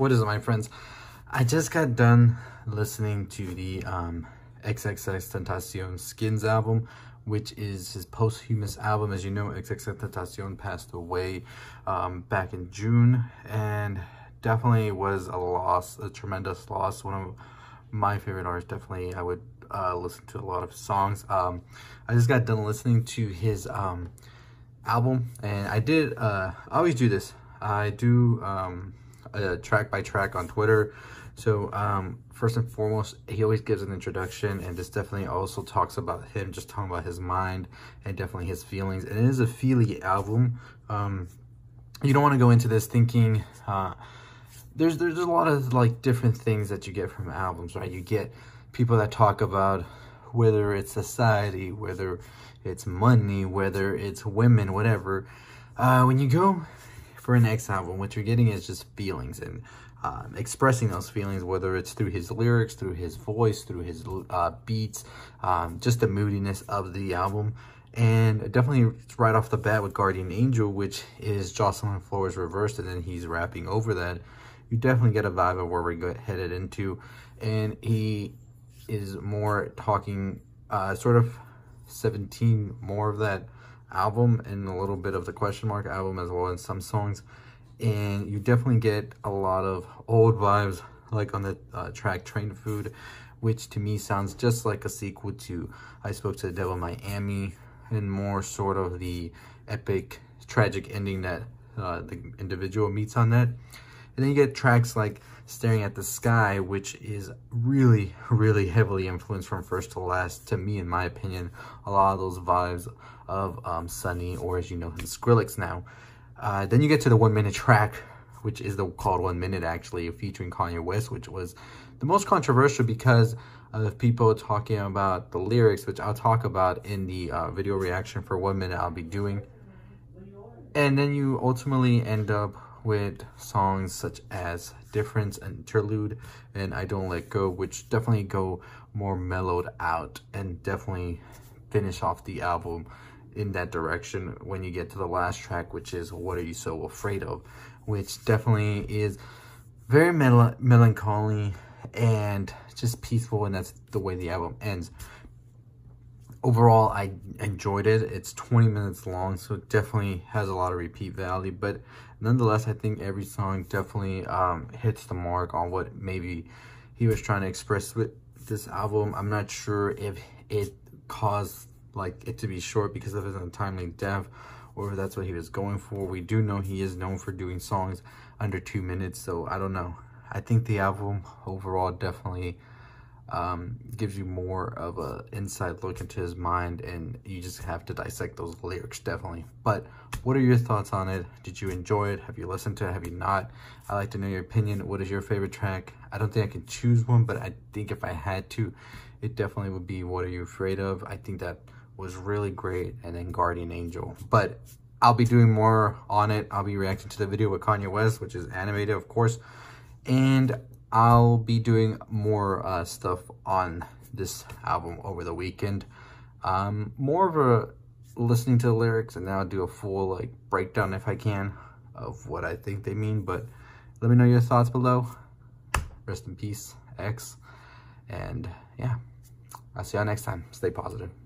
What is it, my friends? I just got done listening to the um, XXX Tentacion Skins album, which is his posthumous album. As you know, XXX Tentacion passed away um, back in June, and definitely was a loss, a tremendous loss. One of my favorite artists, definitely. I would uh, listen to a lot of songs. Um, I just got done listening to his um, album, and I did, uh, I always do this. I do um, a track by track on Twitter. So um, first and foremost, he always gives an introduction and this definitely also talks about him, just talking about his mind and definitely his feelings. And it is a feely album. Um, you don't want to go into this thinking, uh, there's, there's a lot of like different things that you get from albums, right? You get people that talk about whether it's society, whether it's money, whether it's women, whatever. Uh, when you go for an X album, what you're getting is just feelings and um, expressing those feelings, whether it's through his lyrics, through his voice, through his uh, beats, um, just the moodiness of the album. And definitely right off the bat with Guardian Angel, which is Jocelyn Flores reversed, and then he's rapping over that. You definitely get a vibe of where we're headed into. And he is more talking uh, sort of 17 more of that album and a little bit of the question mark album as well in some songs. And you definitely get a lot of old vibes like on the uh, track train food which to me sounds just like a sequel to i spoke to the devil miami and more sort of the epic tragic ending that uh, the individual meets on that and then you get tracks like Staring at the Sky, which is really, really heavily influenced from first to last, to me, in my opinion. A lot of those vibes of um, Sonny, or as you know, Skrillex now. Uh, then you get to the one minute track, which is the called One Minute, actually, featuring Kanye West, which was the most controversial because of people talking about the lyrics, which I'll talk about in the uh, video reaction for One Minute I'll be doing. And then you ultimately end up with songs such as Difference and Interlude and I Don't Let Go, which definitely go more mellowed out and definitely finish off the album in that direction when you get to the last track, which is What Are You So Afraid Of, which definitely is very mel melancholy and just peaceful, and that's the way the album ends overall, I enjoyed it. It's 20 minutes long, so it definitely has a lot of repeat value. But nonetheless, I think every song definitely um, hits the mark on what maybe he was trying to express with this album. I'm not sure if it caused like it to be short because of his untimely death or if that's what he was going for. We do know he is known for doing songs under two minutes, so I don't know. I think the album overall definitely um, gives you more of a inside look into his mind and you just have to dissect those lyrics definitely. But what are your thoughts on it? Did you enjoy it? Have you listened to it? Have you not? I like to know your opinion. What is your favorite track? I don't think i can choose one but i think if i had to it definitely would be what are you afraid of? I think that was really great. And then guardian angel. But i'll be doing more on it. I'll be reacting to the video with kanye west which is animated of course. And I'll be doing more uh, stuff on this album over the weekend. Um, more of a listening to the lyrics and then I'll do a full like breakdown if I can of what I think they mean. But let me know your thoughts below. Rest in peace, X. And yeah, I'll see y'all next time. Stay positive.